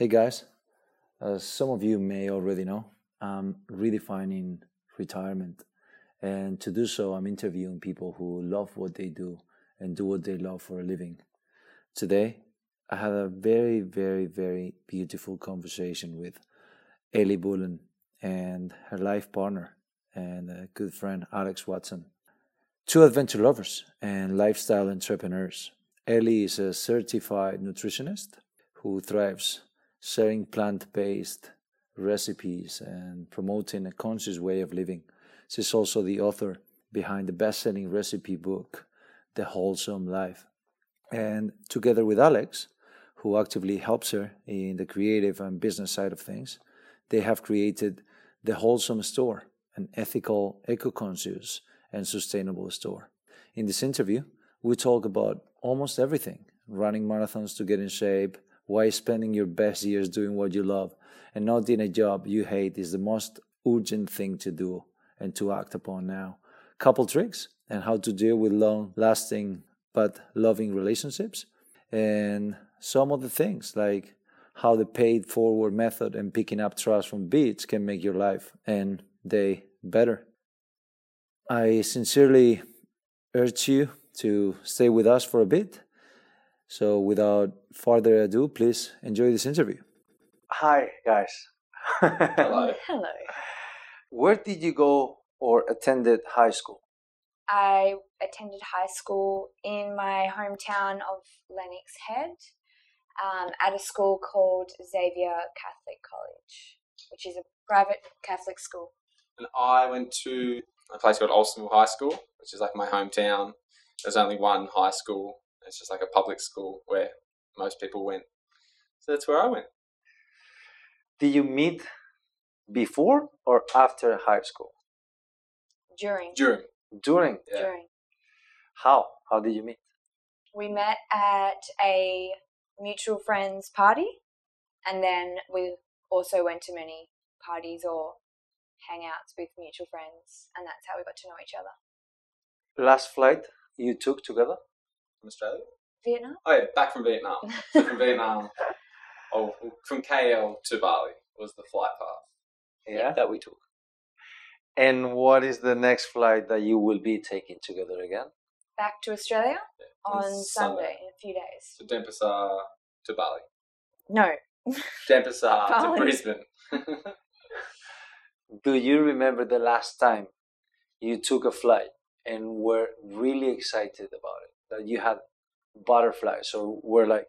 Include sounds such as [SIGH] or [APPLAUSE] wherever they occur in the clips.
Hey guys, as some of you may already know, I'm redefining retirement. And to do so, I'm interviewing people who love what they do and do what they love for a living. Today, I had a very, very, very beautiful conversation with Ellie Bullen and her life partner and a good friend, Alex Watson. Two adventure lovers and lifestyle entrepreneurs. Ellie is a certified nutritionist who thrives sharing plant based recipes and promoting a conscious way of living. She's also the author behind the best selling recipe book, The Wholesome Life. And together with Alex, who actively helps her in the creative and business side of things, they have created The Wholesome Store, an ethical, eco conscious, and sustainable store. In this interview, we talk about almost everything running marathons to get in shape, why spending your best years doing what you love and not in a job you hate is the most urgent thing to do and to act upon now. Couple tricks and how to deal with long lasting but loving relationships. And some of the things like how the paid forward method and picking up trust from beats can make your life and day better. I sincerely urge you to stay with us for a bit so, without further ado, please enjoy this interview. Hi, guys. Hello. [LAUGHS] Hello. Where did you go or attended high school? I attended high school in my hometown of Lennox Head um, at a school called Xavier Catholic College, which is a private Catholic school. And I went to a place called Alstonville High School, which is like my hometown. There's only one high school it's just like a public school where most people went. So that's where I went. Did you meet before or after high school? During. During. During. Yeah. During. How? How did you meet? We met at a mutual friends party, and then we also went to many parties or hangouts with mutual friends, and that's how we got to know each other. Last flight you took together? From Australia? Vietnam? Oh yeah, back from Vietnam. [LAUGHS] so from Vietnam, oh, from KL to Bali was the flight path. Yeah. That we took. And what is the next flight that you will be taking together again? Back to Australia Yeah, on Sunday. Sunday in a few days. To Denpasar to Bali. No. [LAUGHS] Denpasar to Brisbane. [LAUGHS] Do you remember the last time you took a flight and were really excited about it? That you had butterflies or were like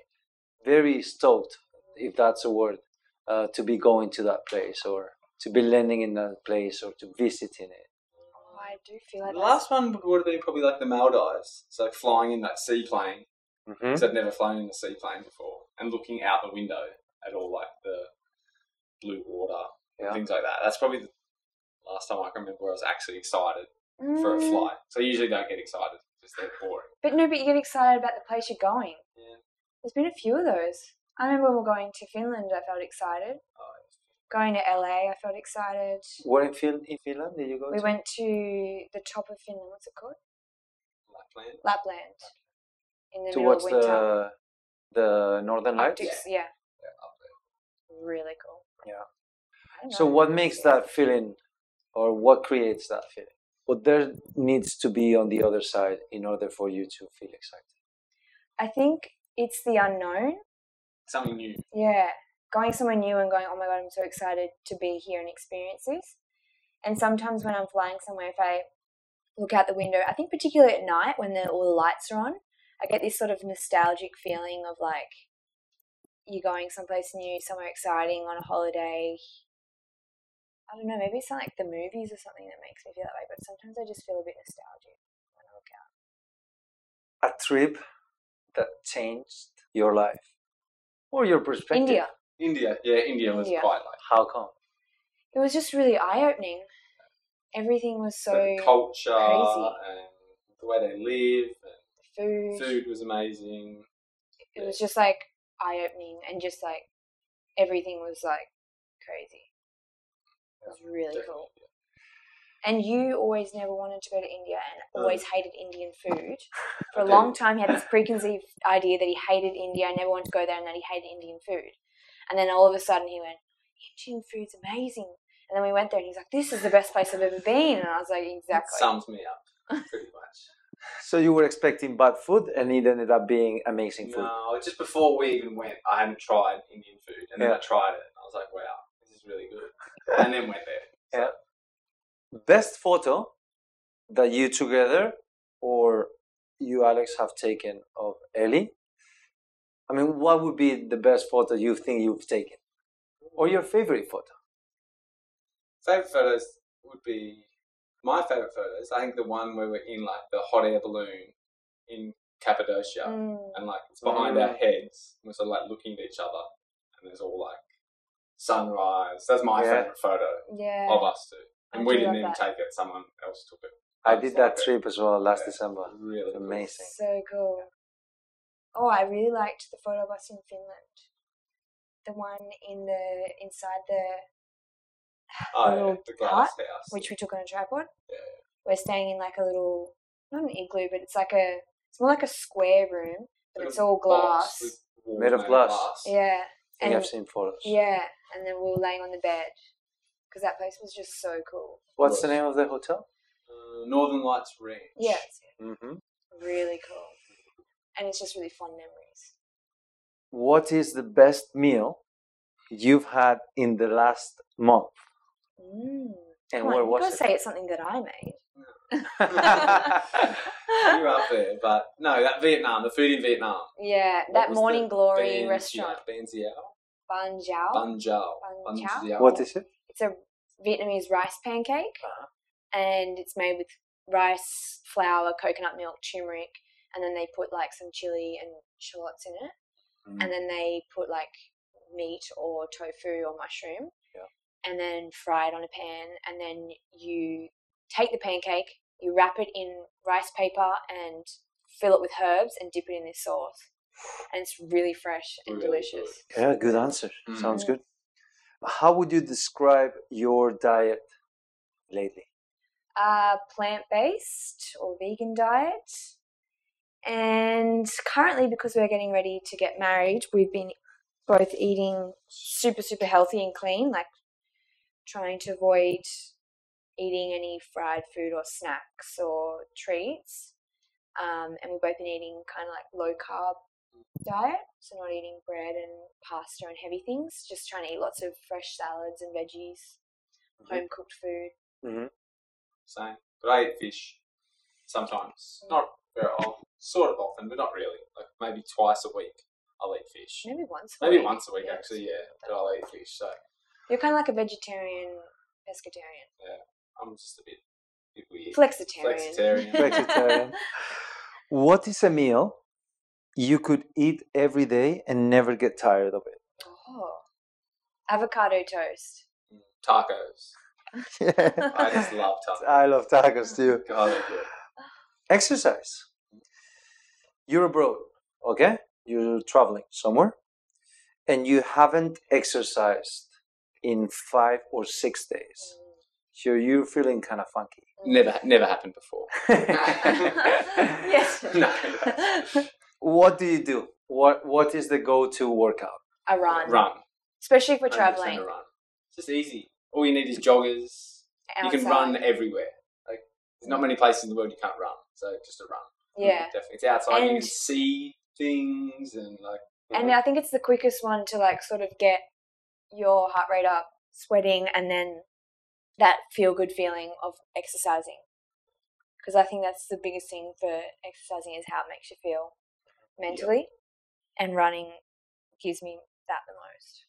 very stoked, if that's a word, uh, to be going to that place or to be landing in that place or to visiting it? Oh, I do feel like the last one would have been probably like the Maldives. So flying in that seaplane Mm-hmm. because I'd never flown in a seaplane before, and looking out the window at all like the blue water Yeah. and things like that. That's probably the last time I can remember where I was actually excited for a Mm, flight. So I usually don't get excited; just they're boring. But no, but you get excited about the place you're going. Yeah. There's been a few of those. I remember when we were going to Finland, I felt excited. Oh, Going to LA, I felt excited. Where in, fin- in Finland did you go We to? went to the top of Finland. What's it called? Lapland. Lapland. In the middle Towards of winter. the the Northern Lights? Yeah. Yeah, up there. Really cool. Yeah. So what makes that feeling or what creates that feeling? What there needs to be on the other side in order for you to feel excited? I think it's the unknown. Something new. Yeah. Going somewhere new and going, oh my god, I'm so excited to be here and experience this. And sometimes when I'm flying somewhere, if I look out the window, I think particularly at night when the, all the lights are on, I get this sort of nostalgic feeling of like you're going someplace new, somewhere exciting on a holiday. I don't know, maybe it's not like the movies or something that makes me feel that way, but sometimes I just feel a bit nostalgic when I look out. A trip that changed your life or your perspective? India. India, yeah, India was India. quite like How come? It was just really eye opening. Everything was so the culture crazy. and the way they live. food. And food was amazing. It was just like eye opening and just like everything was like crazy. It was really cool. Definitely. And you always never wanted to go to India and always hated Indian food. [LAUGHS] For a long time, he had this preconceived idea that he hated India and never wanted to go there and that he hated Indian food. And then all of a sudden he went, Indian food's amazing. And then we went there and he's like, this is the best place I've ever been. And I was like, That exactly. sums me up pretty [LAUGHS] much. So you were expecting bad food, and it ended up being amazing food. No, just before we even went, I hadn't tried Indian food, and then Yeah. I tried it, and I was like, "Wow, this is really good." And then went there. So, Yeah. Best photo that you together or you, Alex, have taken of Ellie? I mean, what would be the best photo you think you've taken, or your favorite photo? Favorite photos would be my favorite photos. I think the one where we're in like the hot air balloon in Cappadocia, Mm, and like it's behind our heads, and we're sort of like looking at each other, and there's all like sunrise. That's my Yeah. favorite photo yeah. of us two. And I we do didn't love even that. take it; someone else took it. I was did like that it. trip as well last Yeah. December. Really cool. Amazing. So cool. Oh, I really liked the photo of us in Finland. The one in the inside the Oh, yeah, little the glass house. which we took on a tripod. Yeah. We're staying in like a little not an igloo, but it's like a it's more like a square room, but Like it's a all box glass. with walls Made of glass. Yeah. I think And I've seen photos. yeah, and then we were laying on the bed because that place was just so cool. What's the name of the hotel? Uh, Northern Lights Ranch. Yeah, it's Mm-hmm. really cool, and it's just really fun memories. What is the best meal you've had in the last month? Mm. And Come on, where you was gotta it? say it's something that I made. [LAUGHS] You're up there, but no, that Vietnam, the food in Vietnam. yeah, What that Morning the Glory Ban restaurant, Jiao- Banh Xeo? Banh Xeo. Banh Xeo. Ban Banh Xeo? Jiao. what is it? It's a Vietnamese rice pancake, Uh-huh. and it's made with rice, flour, coconut milk, turmeric, and then they put like some chili and shallots in it, Mm. and then they put like meat or tofu or mushroom, Yeah. and then fry it on a pan, and then you take the pancake, you wrap it in rice paper and fill it with herbs and dip it in this sauce, and it's really fresh and Really delicious. Yeah, good answer. Mm. Sounds good. How would you describe your diet lately? uh, plant based or vegan diet. And currently, because we're getting ready to get married, we've been both eating super, super healthy and clean, like trying to avoid eating any fried food or snacks or treats. Um, and we've both been eating kind of like low carb diet, so not eating bread and pasta and heavy things, just trying to eat lots of fresh salads and veggies, Mhm. home cooked food. Same. But I eat fish sometimes. Not very often. Sort of often, but not really. Like maybe twice a week I'll eat fish. Maybe once. a Maybe week. once a week Yeah. actually, yeah. But I'll eat fish. So You're kind of like a vegetarian, pescatarian, Yeah, I'm just a bit, bit weird. flexitarian. Flexitarian. [LAUGHS] [LAUGHS] Vegetarian. what is a meal you could eat every day and never get tired of it? Oh, avocado toast. Mm, tacos. I [LAUGHS] I just love tacos. I love tacos too. [LAUGHS] God, they're. Exercise. You're abroad, okay? You're traveling somewhere, and you haven't exercised in five or six days. Mm. So you're feeling kind of funky. Never, never happened before. [LAUGHS] yes. No. What do you do? What What is the go-to workout? a run. Run. Especially if we're 100% traveling. a run. It's just easy. All you need is joggers. You can run everywhere. Like there's not many places in the world you can't run. So just a run. Yeah. Definitely. It's outside. you can see things and like. And I think it's the quickest one to like sort of get your heart rate up, sweating, and then that feel good feeling of exercising. Because I think that's the biggest thing for exercising is how it makes you feel mentally, and running gives me that the most.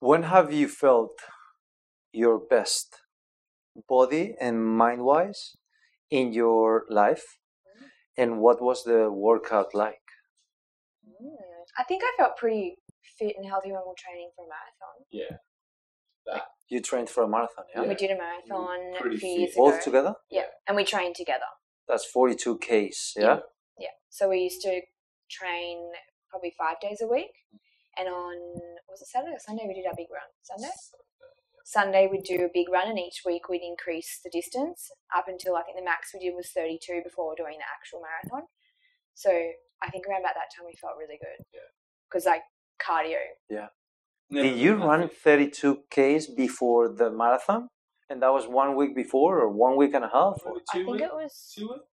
When have you felt your best, body and mind-wise, in your life? And what was the workout like? Mm. I think I felt pretty fit and healthy when we were training for a marathon. yeah. You trained for a marathon, yeah? We did a marathon a few fit. years Both ago. together? Yeah, and we trained together. That's 42 Ks, yeah? Yeah. So we used to train probably five days a week. Mm. And on, was it Saturday or Sunday? We did our big run. Sunday? Sunday we'd do a big run, and each week we'd increase the distance up until I think the max we did was 32 before doing the actual marathon. So I think around about that time we felt really good. Yeah. Because like cardio. Never Did you run 32 Ks before the marathon? And that was one week before or one week and a half? Or? Maybe I think weeks. it was Two weeks.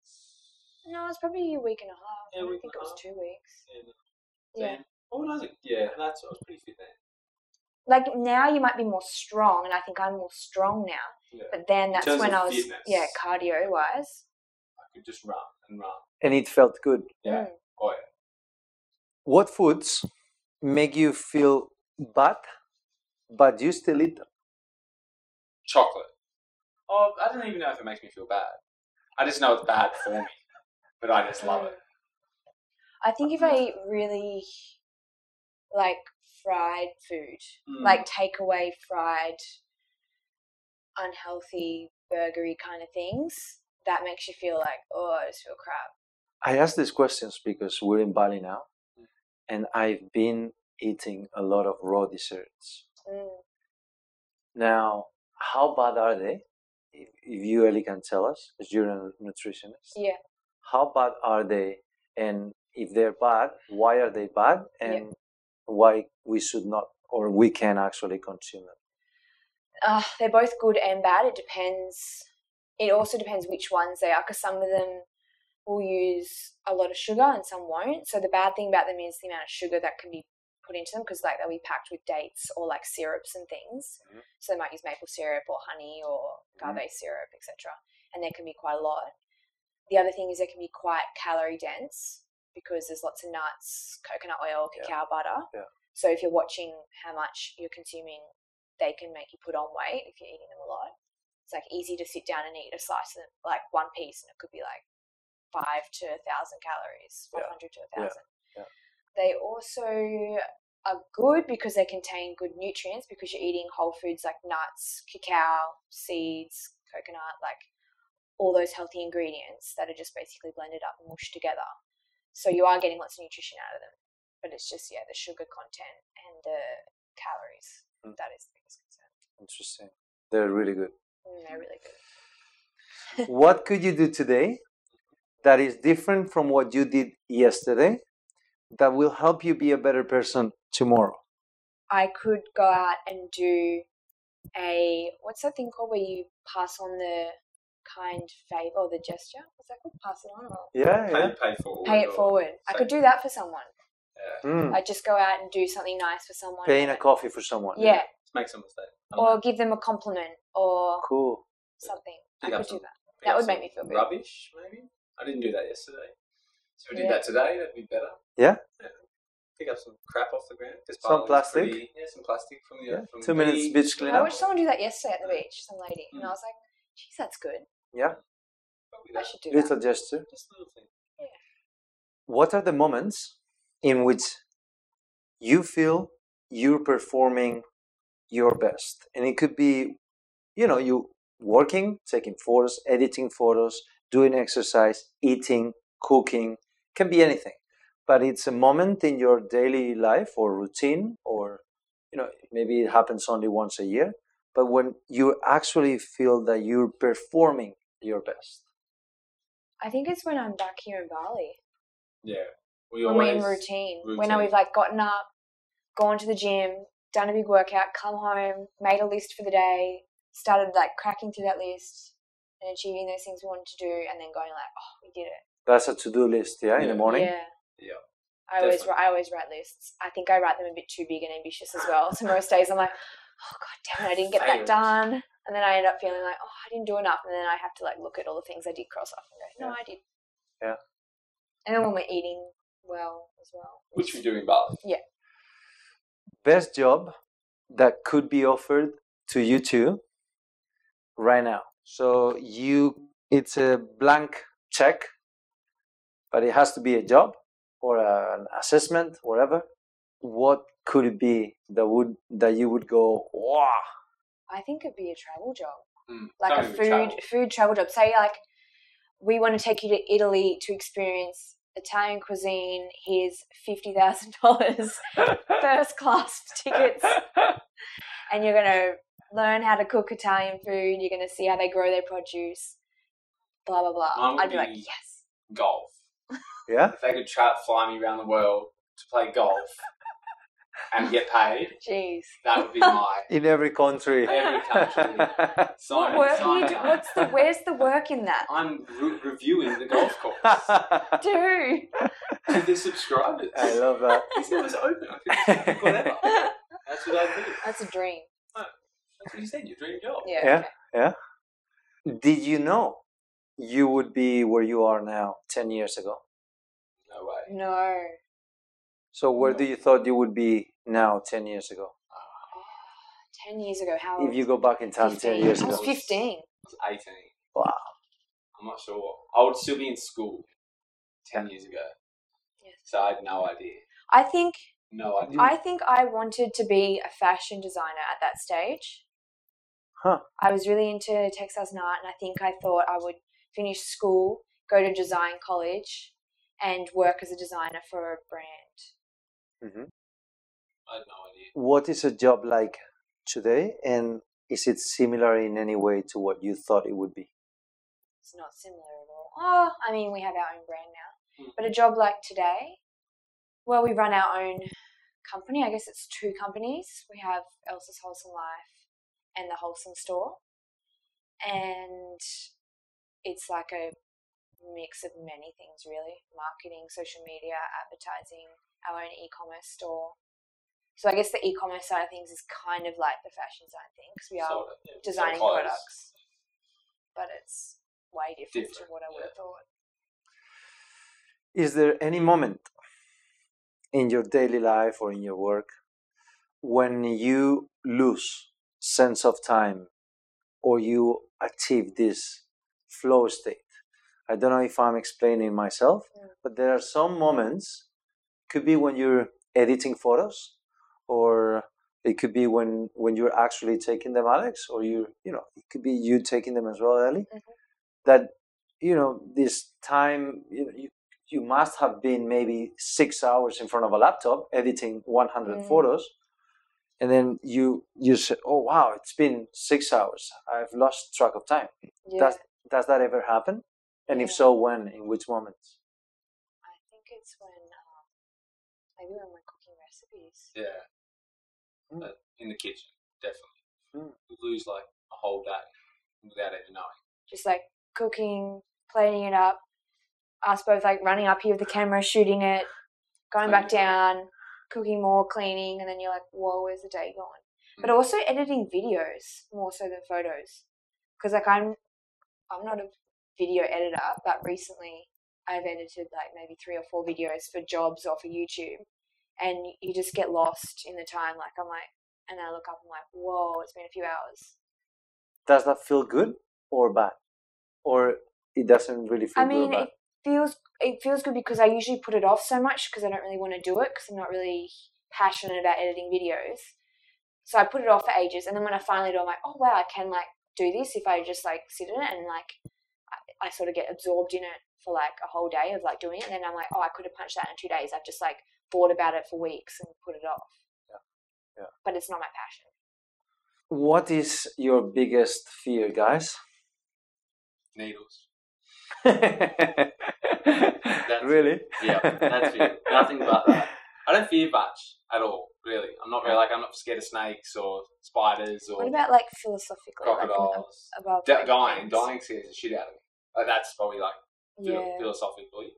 No, it was probably a week and a half. Yeah, I don't think and it was half. two weeks. Yeah. no. Yeah. Oh, no, I was like, yeah, that's I was pretty fit then. Like now you might be more strong, and I think I'm more strong now. Yeah. But then that's when I was fitness. yeah cardio wise. I could just run and run. And it felt good. Yeah. Mm. Oh yeah. What foods make you feel bad, but you still eat them? Chocolate. Oh, I don't even know if it makes me feel bad. I just know it's bad for me, but I just love it. I think if I eat really like fried food, Mm. like takeaway fried, unhealthy, burgery kind of things, that makes you feel like, oh, I just feel crap. I ask these questions because we're in Bali now, and I've been eating a lot of raw desserts. Mm. Now, how bad are they? If if you really can tell us, because you're a nutritionist, Yeah. How bad are they? And if they're bad, why are they bad? Yeah. And why we should not or we can actually consume them? Uh, they're both good and bad. It depends. It also depends which ones they are, because some of them will use a lot of sugar and some won't. So the bad thing about them is the amount of sugar that can be put into them, because like they'll be packed with dates or like syrups and things. Mhm. So they might use maple syrup or honey or agave syrup, etc. And there can be quite a lot. The other thing is they can be quite calorie dense because there's lots of nuts, coconut oil, Yeah. cacao butter. Yeah. So if you're watching how much you're consuming they can make you put on weight if you're eating them a lot. It's like easy to sit down and eat a slice of like one piece, and it could be like five to a thousand calories, Yeah. five hundred to a Yeah. thousand. Yeah. They also are good because they contain good nutrients because you're eating whole foods like nuts, cacao, seeds, coconut, like all those healthy ingredients that are just basically blended up and mushed together. So you are getting lots of nutrition out of them, but it's just yeah the sugar content and the calories Mm. that is the biggest concern. Interesting. They're really good. Mm, they're really good. what could you do today that is different from what you did yesterday that will help you be a better person tomorrow? I could go out and do a what's that thing called where you pass on the kind favor the gesture? What's that called? Pass it on or Yeah, Pay, yeah. pay forward. pay it forward. I could do that for someone. Yeah. Mm. I just go out and do something nice for someone. Paying a coffee for someone. Yeah, Make some mistake. or give them a compliment or Cool. something. Pick I up could do some- that. pick That would make me feel good. Rubbish, maybe. I didn't do that yesterday. So if we did Yeah. that today, that'd be better. Yeah? Pick up some crap off the ground. 'cause Some plastic? pretty- yeah, some plastic from the Yeah, from two minutes beach. beach I cleanup. watched someone do that yesterday at the beach, some lady, and I Mm. was like, "Geez, that's good. Yeah. I should do that." Little gesture. Just a little thing. What are the moments in which you feel you're performing your best? And it could be, you know, you working, taking photos, editing photos, doing exercise, eating, cooking, can be anything. But it's a moment in your daily life or routine, or, you know, maybe it happens only once a year. But when you actually feel that you're performing your best. I think it's when I'm back here in Bali. Yeah. We when we're in always routine. When routine. we've like gotten up, gone to the gym, done a big workout, come home, made a list for the day, started like cracking through that list and achieving those things we wanted to do, and then going like, oh, we did it. That's a to do list, yeah, in the morning? Yeah. Yeah. I always Definitely. I always write lists. I think I write them a bit too big and ambitious as well. So most days I'm like, oh god damn it, I didn't get that done. And then I end up feeling like, oh, I didn't do enough. And then I have to like look at all the things I did cross off and go, no, Yeah. I did. Yeah. And then when we're eating well as well. which we do in Bali. Yeah. Best job that could be offered to you two right now. So you it's a blank check, but it has to be a job or an assessment, whatever. What could it be that would that you would go, wow, I think it'd be a travel job. Mm. like a food travel. food travel job. Say like we want to take you to Italy to experience Italian cuisine. Here's fifty thousand dollars, [LAUGHS] first class tickets, and you're gonna learn how to cook Italian food. You're gonna see how they grow their produce. Blah blah blah. I'd be like, yes. Golf. yeah? If they could tra- fly me around the world to play golf, and get paid, Jeez. that would be my [LAUGHS] In every country. [LAUGHS] Every country. [LAUGHS] What sign. work are you do- What's the where's the work in that? I'm re- reviewing the golf course Dude. to the subscribers. I love that. It's always open. I can pick whatever. That's what I do. That's a dream. Oh, that's what you said. Your dream job. Yeah. Yeah. okay. Did you know you would be where you are now 10 years ago? No way. No. So where do you thought you would be now 10 years ago? Ten years ago, how If you go back in time 10 15. years I was ago. fifteen. I was 18. Wow. I'm not sure. I would still be in school 10 years ago. Yes. So I had no idea. I think No idea. I think I wanted to be a fashion designer at that stage. Huh. I was really into textiles and art, and I think I thought I would finish school, go to design college, and work as a designer for a brand. Mhm. I had no idea. What is a job like today? And is it similar in any way to what you thought it would be? It's not similar at all. Oh, I mean, we have our own brand now, Mm. but a job like today, well, we run our own company. I guess it's two companies. We have Elsa's Wholesome Life and the Wholesome Store, and it's like a mix of many things, really: marketing, social media, advertising, our own e-commerce store. So I guess the e-commerce side of things is kind of like the fashion side thing because we are Sort of, yeah. So designing close. products, but it's way different, to what I would yeah. have thought. Is there any moment in your daily life or in your work when you lose sense of time or you achieve this flow state? I don't know if I'm explaining myself, Mm. but there are some moments. Could be when you're editing photos, or it could be when when you're actually taking them, Alex, or you you know it could be you taking them as well, Ellie. Mhm. That you know this time you know you you must have been maybe six hours in front of a laptop editing 100 Mm. photos and then you you say oh wow it's been six hours i've lost track of time Yeah, does does that ever happen and if so when in which moments I think it's when um, maybe when we're cooking recipes. Yeah. Mm. In the kitchen, definitely. Mm. You lose like a whole day without even knowing. Just like cooking, plating it up. Us both like running up here with the camera, shooting it, going back Cleaning it. down, cooking more, cleaning, and then you're like, whoa, where's the day gone? But Mm. also editing videos more so than photos, because like I'm, I'm not a video editor, but recently I've edited like maybe three or four videos for jobs or for YouTube, and you just get lost in the time. Like I'm like, and I look up, I'm like, whoa, it's been a few hours. does that feel good or bad or it doesn't really feel I mean, good or bad? it feels it feels good because I usually put it off so much because I don't really want to do it because I'm not really passionate about editing videos. So I put it off for ages, and then when I finally do, I'm like, oh wow, I can like do this if I just like sit in it and like I, I sort of get absorbed in it for like a whole day of like doing it, and then I'm like, oh, I could have punched that in two days. I've just like thought about it for weeks and put it off. Yeah. Yeah. But it's not my passion. what is your biggest fear guys Needles. [LAUGHS] really Yeah, that's it. Nothing but that. I don't fear much at all, really. I'm not very like I'm not scared of snakes or spiders or What about like philosophically, crocodiles. Um, above Di- like, dying, things? dying scares the shit out of me. Like that's probably like philo- Yeah. philosophically.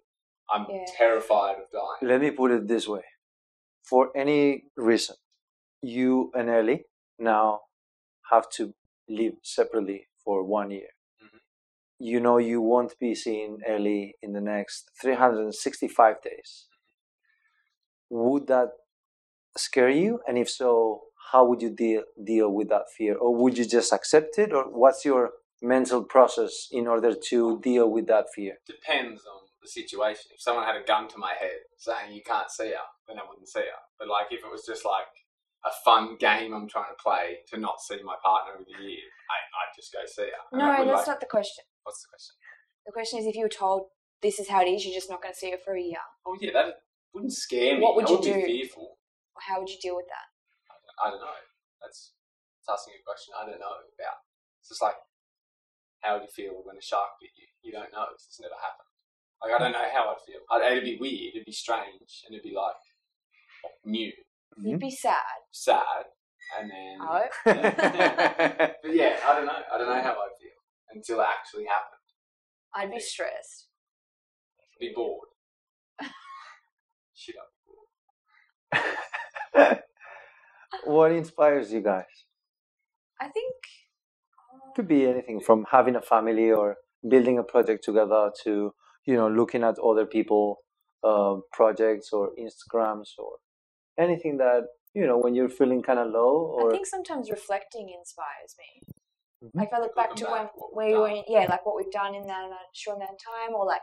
I'm Yeah. terrified of dying. let me put it this way. For any reason you and ellie now have to live separately for one year. Mhm. you know you won't be seeing ellie in the next 365 days. Would that scare you? And if so how would you deal deal with that fear? Or would you just accept it? Or what's your mental process in order to deal with that fear? Depends on the situation. If someone had a gun to my head saying you can't see her, then I wouldn't see her. But like if it was just like a fun game I'm trying to play to not see my partner of the year, I, I'd just go see her. No, that's like- not the question. What's the question? The question is if you were told this is how it is, you're just not going to see her for a year. Oh yeah, that wouldn't scare me. What would I you would do? fearful. How would you deal with that? I don't know. That's, that's asking a question I don't know about. It's just like, how would you feel when a shark bit you? You don't know. It's never happened. Like, I don't know how I'd feel. I'd, it'd be weird. It'd be strange. And it'd be like new. You'd be sad. sad, and then. Oh, [LAUGHS] but yeah, I don't know. I don't know how I'd feel until it actually happened. I'd be stressed. Be bored. [LAUGHS] Shit up. [LAUGHS] what inspires you guys? I think. uh, Could be anything from having a family or building a project together to you know looking at other people uh, projects or Instagrams or anything that you know when you're feeling kind of low I or think sometimes reflecting inspires me. Mhm. Like if I look back to Looking when where we've were, yeah, like what we've done in that short amount of time, or like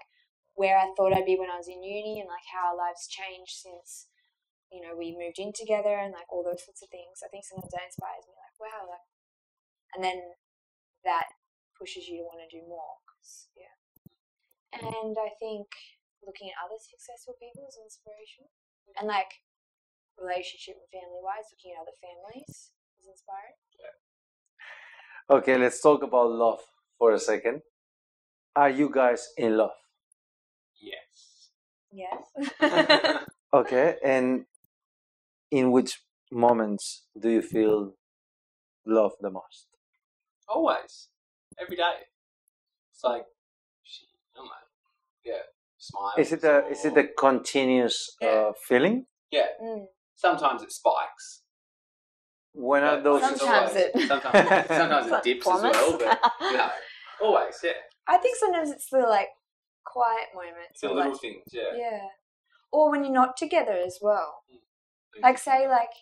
where I thought I'd be when I was in uni, and like how our lives changed since you know we moved in together, and like all those sorts of things. I think sometimes that inspires me, like wow, like, and then that pushes you to want to do more. 'cause, yeah, and I think looking at other successful people is inspirational, and mm-hmm. like relationship and family wise, looking at other families is inspiring. okay let's talk about love for a second are you guys in love Yes. Yes. [LAUGHS] okay and in which moments do you feel love the most Always. Every day. It's like, shit, I don't know. Yeah. Smile. is it a is it a continuous Yeah. uh, feeling Yeah. Mm. Sometimes it spikes. when are those Sometimes always- it- Sometimes, sometimes it like [LAUGHS] [LAUGHS] dips as well, but you know, [LAUGHS] always, yeah. I think sometimes it's the like quiet moments. The little like, things, yeah. yeah. Or when you're not together as well. Like say like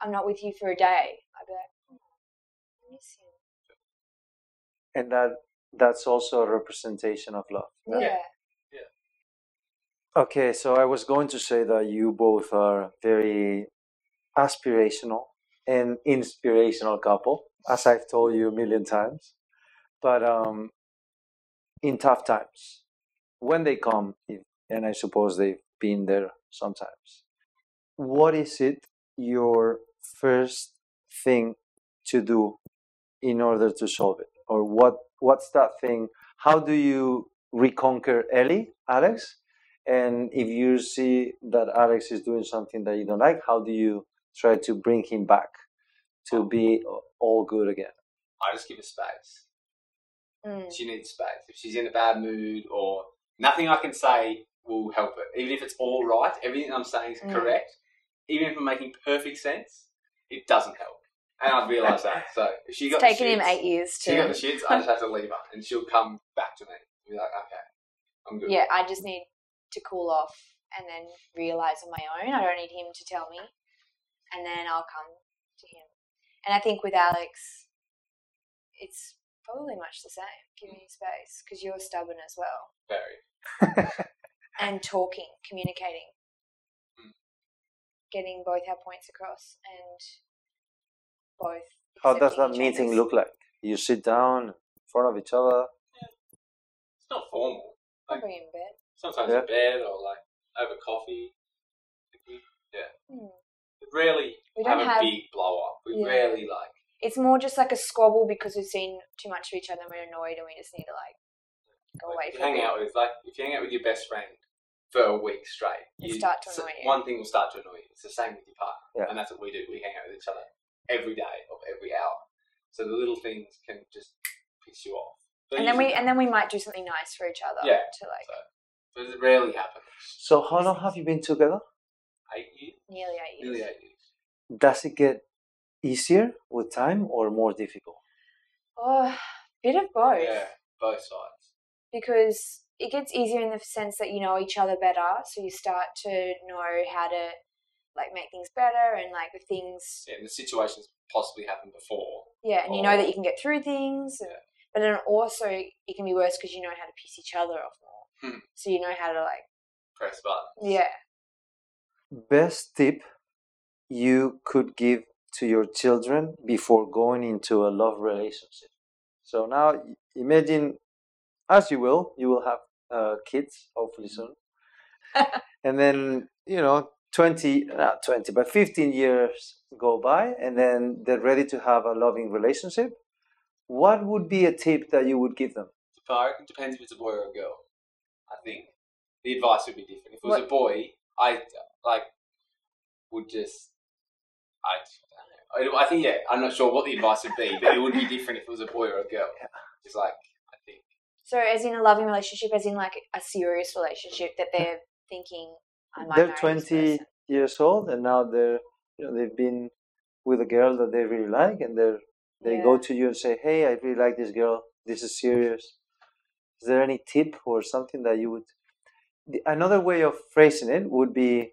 I'm not with you for a day. I'd be like, oh, I miss him. and that that's also a representation of love right? Yeah. Okay, so I was going to say that you both are very aspirational and inspirational couple, as I've told you a million times. But um, in tough times, when they come, and I suppose they've been there sometimes, what is it your first thing to do in order to solve it, or what what's that thing? How do you reconquer Ellie, Alex? And if you see that Alex is doing something that you don't like, how do you try to bring him back to be all good again? I just give her space. Mm. She needs space. If she's in a bad mood or nothing I can say will help it. Even if it's all right, everything I'm saying is Mm. correct, even if I'm making perfect sense, it doesn't help. And I've realised that. So if she got It's the taken him eight years to. She got the shits. I just have to leave her, and she'll come back to me. and Be like, okay, I'm good. Yeah, I just need to cool off and then realise on my own. I don't need him to tell me. And then I'll come to him. And I think with Alex, it's probably much the same, giving you space because you're stubborn as well. Very. [LAUGHS] And talking, communicating, Mm. getting both our points across and both. How does that meeting other's- look like? You sit down in front of each other. It's not formal. Probably in bed. Sometimes Yeah. in bed or like over coffee. Hmm. We rarely We have don't a have. big blow up. We Yeah. rarely like. It's more just like a squabble because we've seen too much of each other and we're annoyed and we just need to like go away Like, you for a hang bit. out with like if you hang out with your best friend for a week straight, It you start to annoy you. One thing will start to annoy you. It's the same with your partner, Yeah. and that's what we do. We hang out with each other every day of every hour, so the little things can just piss you off. But and then we usually and then we might do something nice for each other Yeah. to like but it rarely happens. So, how long have you been together? Eight years, nearly eight years. nearly eight years. Does it get easier with time or more difficult? Oh, bit of both. Yeah, both sides. Because it gets easier in the sense that you know each other better, so you start to know how to like make things better and like the things Yeah, and the situations possibly happened before. yeah, and you know oh. that Oh. you can get through things. And, Yeah. But then also it can be worse because you know how to piss each other off more. Hmm. So you know how to like Press buttons. yeah. Best tip you could give to your children before going into a love relationship. So now imagine, as you will, you will have uh, kids hopefully soon, and then you know 20, not 20, but 15 years go by, and then they're ready to have a loving relationship. What would be a tip that you would give them? It depends if it's a boy or a girl. I think the advice would be different. If it was a boy, I like would just I, I, don't know. I think yeah. I'm not sure what the advice would be, but it would be different if it was a boy or a girl. It's like I think So, as in a loving relationship, as in like a serious relationship that they're thinking, I might they're 20 years old and now they're you know they've been with a girl that they really like and they're they go to you and say hey i really like this girl this is serious is there any tip or something that you would the, another way of phrasing it would be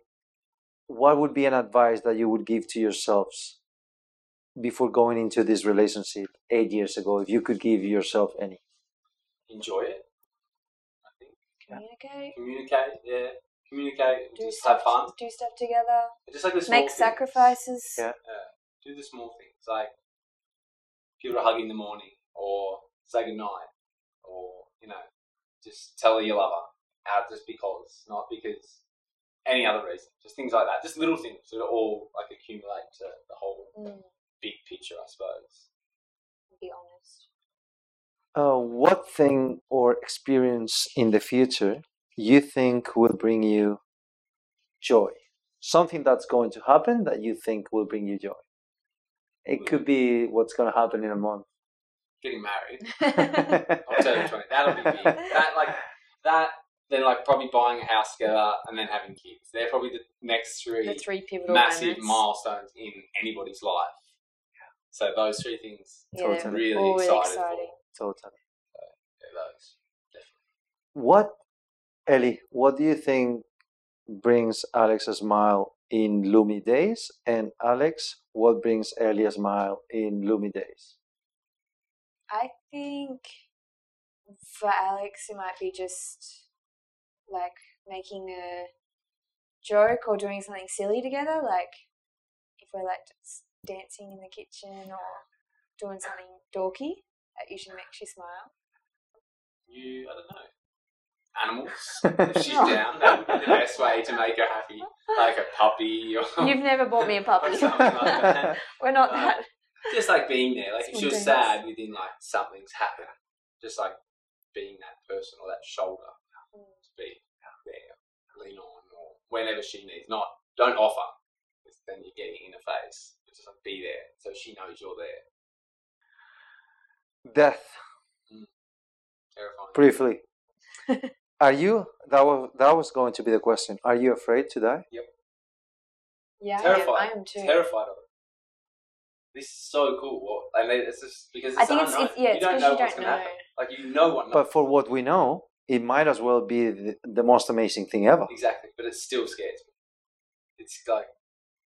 what would be an advice that you would give to yourselves before going into this relationship eight years ago if you could give yourself any enjoy it. I think Communicate, communicate. Yeah, communicate. do just stuff, have fun. do stuff together, Just like the small make things. sacrifices. Yeah. do the small things like give her a hug in the morning or say goodnight or you know just tell her you love her out just because not because any other reason just things like that just little things that all like accumulate to the whole Mm, big picture i suppose be honest. uh, what thing or experience in the future you think will bring you joy? Something that's going to happen that you think will bring you joy. It could be what's going to happen in a month. Getting married [LAUGHS] i'll tell 20 that'll be big that like that then like probably buying a house together and then having kids they're probably the next three the three pivotal massive moments. milestones in anybody's life so those three things Yeah, they're Totally. really all really excited exciting. Totally. for yeah, those. What, Ellie, what do you think brings Alex a smile in gloomy days? And Alex, what brings Ellie a smile in gloomy days? I think for Alex, it might be just like making a joke or doing something silly together. Like if we're like just dancing in the kitchen or doing something dorky, that usually makes you smile. You, I don't know. Animals. [LAUGHS] If she's down, that would be the best way to make her happy. Like a puppy or, You've never bought me a [LAUGHS] or puppy. something like that. [LAUGHS] We're not Uh, that. Just like being there. Like if she was Spontaneous. sad within like something's happened. Just like being that person or that shoulder to be there, lean on or whenever she needs. Not don't offer. 'cause then you're getting in her face. But just like be there so she knows you're there. Death, mm. Terrifying. briefly. [LAUGHS] Are you, that was, that was going to be the question. Are you afraid to die? Yep. Yeah, I am, terrified. I am too. Terrified of it. This is so cool. What I mean, it's just because it's I think it's, it's yeah, you it's don't because know you what's don't gonna know. happen. Like you know what. But for what we know, it might as well be the, the most amazing thing ever. exactly, but it still scares me. It's like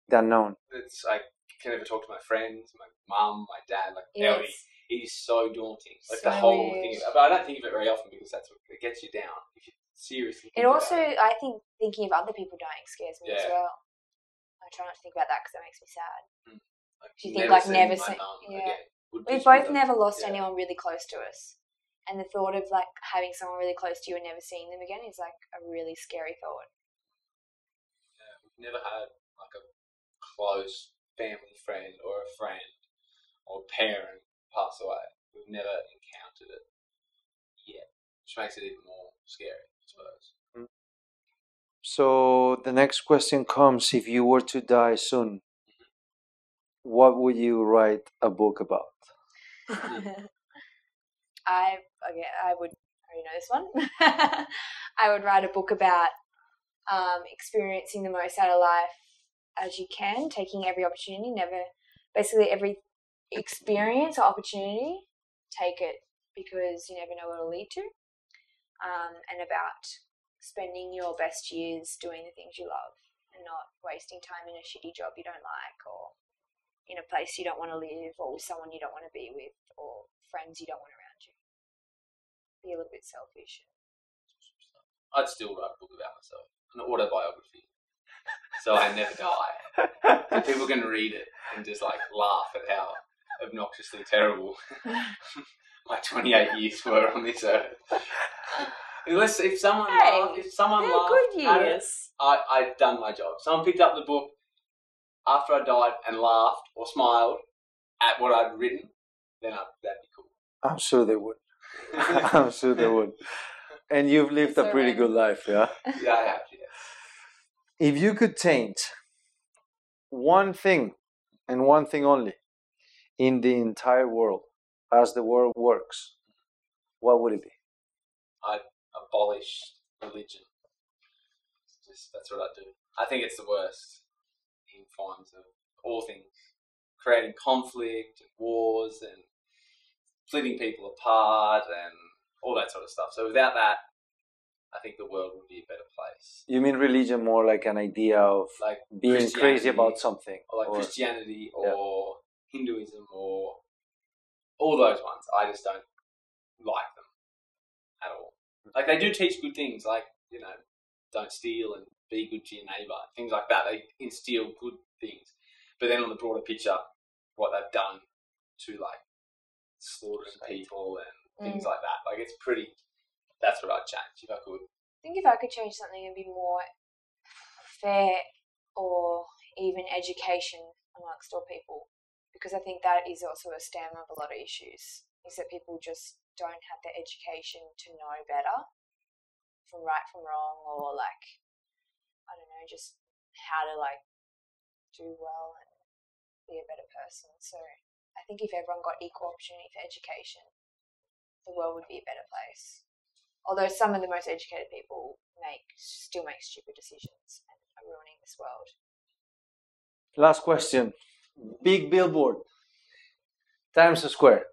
The unknown. it's like I can never talk to my friends, my mum, my dad, like Yeah, Ellie. it's- so daunting. Like the So whole thing. weird. But I don't think of it very often because that's what it gets you down. If you seriously. It also, it. I think, thinking of other people dying scares me as well. I try not to think about that because that makes me sad. Hmm. Like, do you think, like, seeing never seen? yeah. again We've both like- never lost yeah. anyone really close to us. And the thought of like having someone really close to you and never seeing them again is like a really scary thought. Yeah, we've never had like a close family friend or a friend or parent pass away. We've never encountered it yet, which makes it even more scary, I suppose. Hmm. So the next question comes if you were to die soon, what would you write a book about? [LAUGHS] I okay, I would I already know this one. [LAUGHS] I would write a book about um, experiencing the most out of life as you can, taking every opportunity, never basically every experience or opportunity, take it because you never know what it'll lead to. Um, and about spending your best years doing the things you love and not wasting time in a shitty job you don't like or in a place you don't want to live or with someone you don't want to be with or friends you don't want around you. Be a little bit selfish. I'd still write a book about myself, an autobiography, so I never die. So people can read it and just like laugh at how obnoxiously terrible [LAUGHS] my 28 years were on this earth. Unless if someone Hey, laughed, if someone laughed good years. I I'd done my job. Someone picked up the book after I died and laughed or smiled at what I'd written, then I, that'd be cool. I'm sure they would. [LAUGHS] [LAUGHS] I'm sure they would. And you've lived a So pretty good life, yeah? [LAUGHS] yeah, I have. Yeah. If you could change one thing and one thing only in the entire world, as the world works, what would it be? I'd abolish religion. Just that's what I'd do. I think it's the worst forms of all things, creating conflict and wars and splitting people apart and all that sort of stuff. So without that, I think the world would be a better place. You mean religion more like an idea of Like being crazy about something? or like or- Christianity Yeah. or Hinduism or all those ones. I just don't like them at all. Like they do teach good things, like you know, don't steal and be good to your neighbor, things like that. They instill good things, but then on the broader picture, what they've done to like slaughtering people and things mm. like that, like it's pretty. That's what I'd change if I could. I think if I could change something, it'd be more fair or even education amongst all people, because I think that is also a stem of a lot of issues. Is that people just don't have the education to know better from right from wrong, or like I don't know, just how to like do well and be a better person. So I think if everyone got equal opportunity for education, the world would be a better place although some of the most educated people make still make stupid decisions and are ruining this world. Last question. Big billboard. Times Square.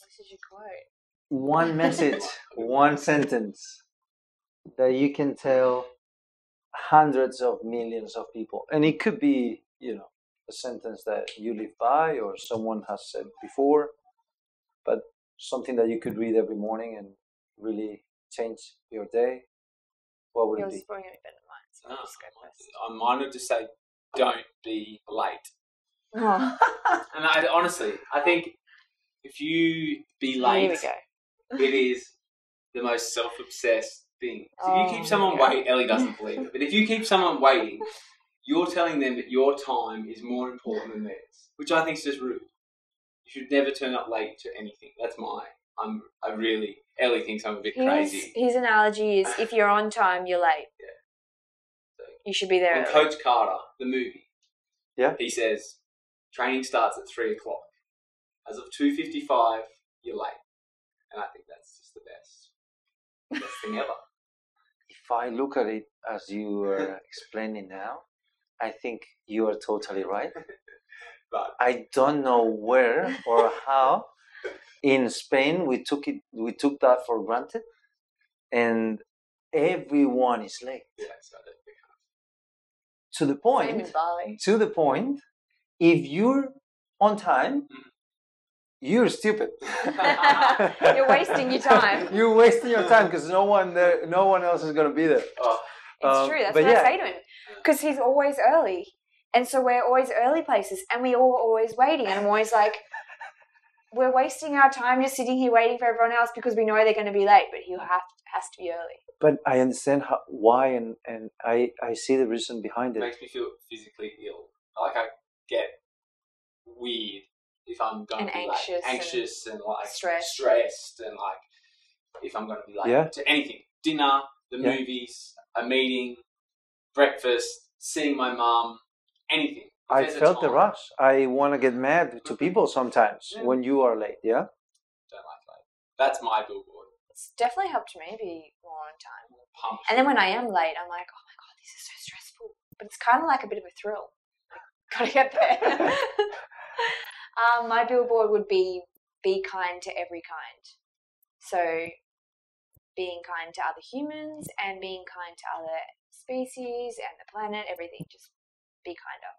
What did you quote? One message, [LAUGHS] one sentence that you can tell hundreds of millions of people. And it could be, you know, a sentence that you live by or someone has said before, but something that you could read every morning and really change your day. What would it Yours be? is probably going to be better than mine, so Ah, I'll just go first. I might have just say, don't be late. Oh, And I honestly, I think if you be late, it is [LAUGHS] the most self-obsessed thing. So if you Oh, keep someone yeah. wait, Ellie doesn't [LAUGHS] believe it, but if you keep someone waiting, you're telling them that your time is more important than theirs, which I think is just rude. You should never turn up late to anything. That's my. I'm. I really. Ellie thinks I'm a bit His, crazy. his analogy is if you're on time, you're late. [LAUGHS] So- You should be there. On early. Coach Carter, the movie. Yeah. He says training starts at three o'clock. As of two fifty-five, you're late, and I think that's just the best, best thing ever. If I look at it as you are [LAUGHS] explaining now, I think you are totally right. [LAUGHS] But I don't know where or how in Spain we took it we took that for granted and everyone is late yeah, I don't think to the Same in point Bali. to the point if you're on time mm. You're stupid [LAUGHS] You're wasting your time. [LAUGHS] you're wasting your time because no one there no one else is going to be there Oh, It's Um, true. That's but what yeah. I say to him. Because he's always early. And so we're always early places and we all always waiting. And I'm always like, we're wasting our time just sitting here waiting for everyone else because we know they're going to be late, but he have, has to be early. but I understand how, why and, and I, I see the reason behind it it makes me feel physically ill. Like I get weird if I'm going And to be anxious like and anxious and, like stressed. stressed and like if I'm going to be late Yeah. to anything, dinner, the Yeah. movies, a meeting, breakfast, seeing my mom, anything. I felt the rush. I want to get mad to Mhm. people sometimes Yeah. when you are late. Yeah. Don't like late. That's my billboard. It's definitely helped me be more on time. Pump. And then when I am late, I'm like, oh my God, this is so stressful. But it's kind of like a bit of a thrill. [LAUGHS] Gotta get there. [LAUGHS] [LAUGHS] um, my billboard would be be kind to every kind. So being kind to other humans and being kind to other species and the planet, everything, just be kinder.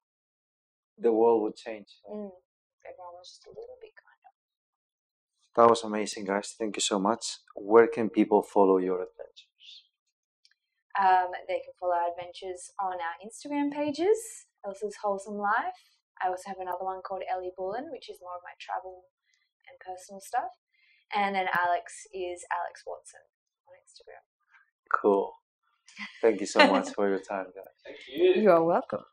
The world would change. Mm. If Everyone was just a little bit kinder. That was amazing, guys. Thank you so much. Where can people follow your adventures? Um, they can follow our adventures on our Instagram pages, Elsa's Wholesome Life. I also have another one called Ellie Bullen, which is more of my travel and personal stuff. And then Alex is Alex Watson on Instagram. Cool. Thank you so much [LAUGHS] for your time, guys. Thank you. You're welcome.